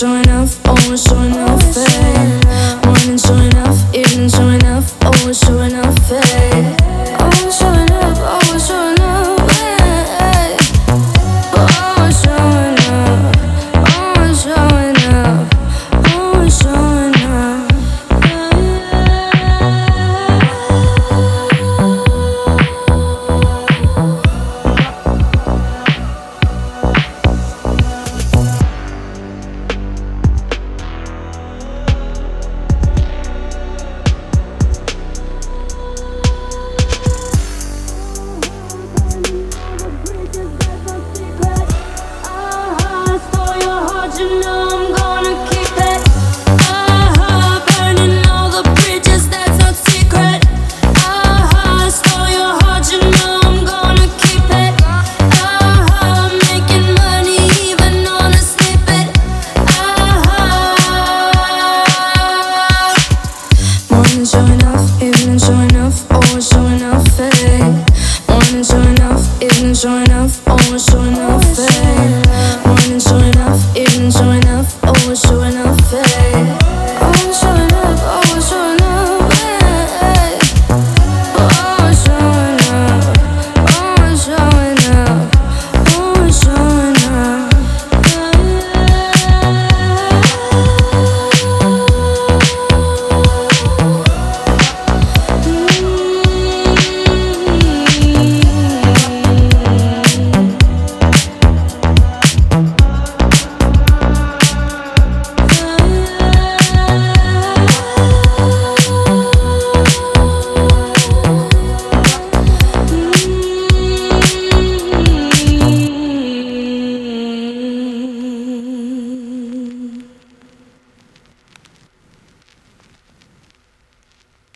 showing off, always showing showing off, always showing off, hey. Morning showing off, eh? evening showing off.